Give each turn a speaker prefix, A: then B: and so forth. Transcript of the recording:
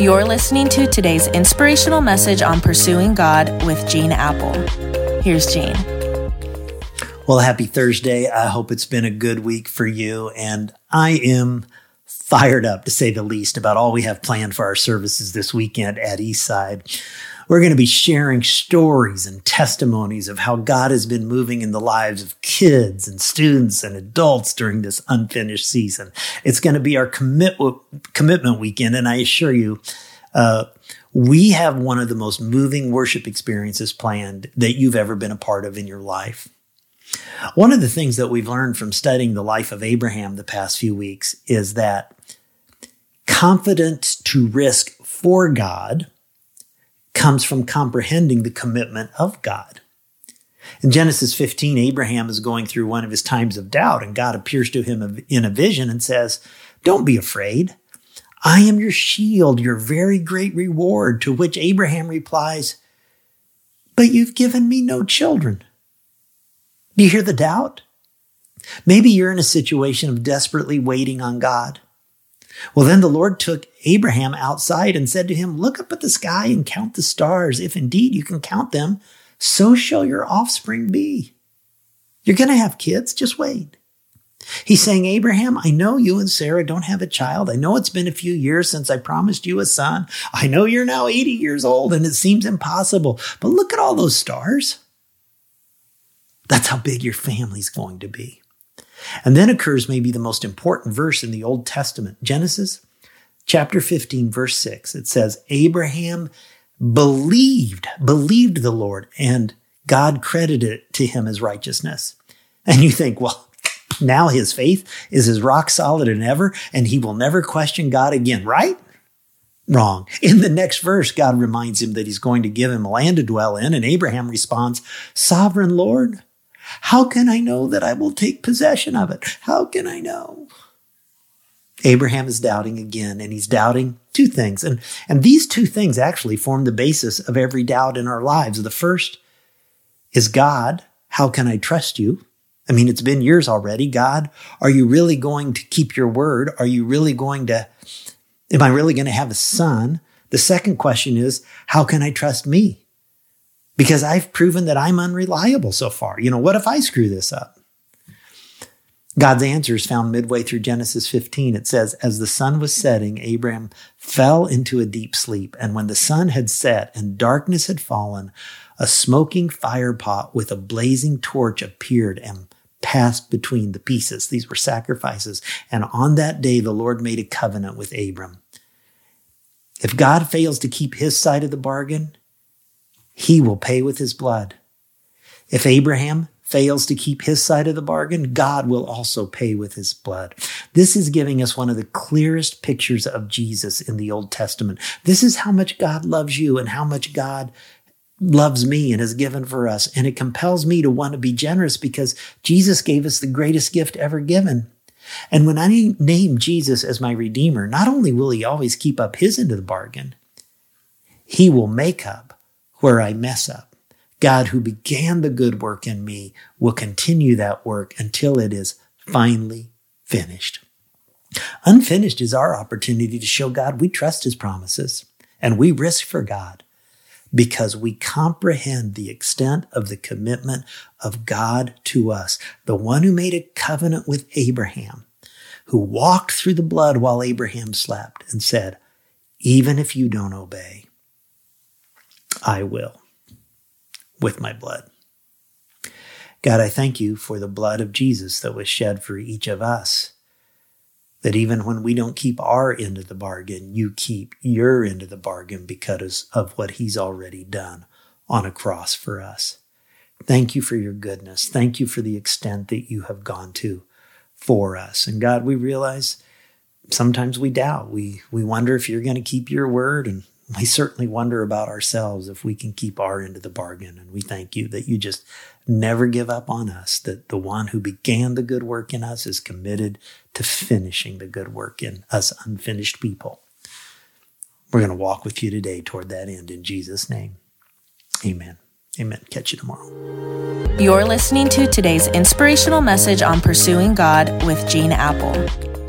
A: You're listening to today's inspirational message on pursuing God with Gene Appel. Here's Gene.
B: Well, happy Thursday. I hope it's been a good week for you. And I am fired up, to say the least, about all we have planned for our services this weekend at Eastside. We're going to be sharing stories and testimonies of how God has been moving in the lives of kids and students and adults during this unfinished season. It's going to be our commit- commitment weekend. And I assure you, uh, we have one of the most moving worship experiences planned that you've ever been a part of in your life. One of the things that we've learned from studying the life of Abraham the past few weeks is that confidence to risk for God comes from comprehending the commitment of God. In Genesis 15, Abraham is going through one of his times of doubt, and God appears to him in a vision and says, Don't be afraid. I am your shield, your very great reward. To which Abraham replies, But you've given me no children. Do you hear the doubt? Maybe you're in a situation of desperately waiting on God. Well, then the Lord took Abraham outside and said to him, Look up at the sky and count the stars. If indeed you can count them, so shall your offspring be. You're going to have kids, just wait. He's saying, Abraham, I know you and Sarah don't have a child. I know it's been a few years since I promised you a son. I know you're now 80 years old and it seems impossible, but look at all those stars. That's how big your family's going to be. And then occurs maybe the most important verse in the Old Testament, Genesis chapter 15, verse 6. It says, Abraham believed, believed the Lord, and God credited it to him as righteousness. And you think, well, now his faith is as rock solid as ever, and he will never question God again, right? Wrong. In the next verse, God reminds him that he's going to give him land to dwell in, and Abraham responds, Sovereign Lord, how can I know that I will take possession of it? How can I know? Abraham is doubting again, and he's doubting two things. And, and these two things actually form the basis of every doubt in our lives. The first is God, how can I trust you? I mean, it's been years already. God, are you really going to keep your word? Are you really going to, am I really going to have a son? The second question is, how can I trust me? Because I've proven that I'm unreliable so far. You know, what if I screw this up? God's answer is found midway through Genesis 15. It says, As the sun was setting, Abraham fell into a deep sleep. And when the sun had set and darkness had fallen, a smoking fire pot with a blazing torch appeared and passed between the pieces. These were sacrifices. And on that day, the Lord made a covenant with Abram. If God fails to keep his side of the bargain, he will pay with his blood. If Abraham fails to keep his side of the bargain, God will also pay with his blood. This is giving us one of the clearest pictures of Jesus in the Old Testament. This is how much God loves you and how much God loves me and has given for us. And it compels me to want to be generous because Jesus gave us the greatest gift ever given. And when I name Jesus as my Redeemer, not only will he always keep up his end of the bargain, he will make up where I mess up. God, who began the good work in me, will continue that work until it is finally finished. Unfinished is our opportunity to show God we trust his promises and we risk for God because we comprehend the extent of the commitment of God to us, the one who made a covenant with Abraham, who walked through the blood while Abraham slept and said, even if you don't obey, I will with my blood. God, I thank you for the blood of Jesus that was shed for each of us. That even when we don't keep our end of the bargain, you keep your end of the bargain because of what he's already done on a cross for us. Thank you for your goodness. Thank you for the extent that you have gone to for us. And God, we realize sometimes we doubt. We, we wonder if you're going to keep your word and we certainly wonder about ourselves if we can keep our end of the bargain. And we thank you that you just never give up on us, that the one who began the good work in us is committed to finishing the good work in us unfinished people. We're going to walk with you today toward that end in Jesus' name. Amen. Amen. Catch you tomorrow.
A: You're listening to today's inspirational message on pursuing God with Gene Appel.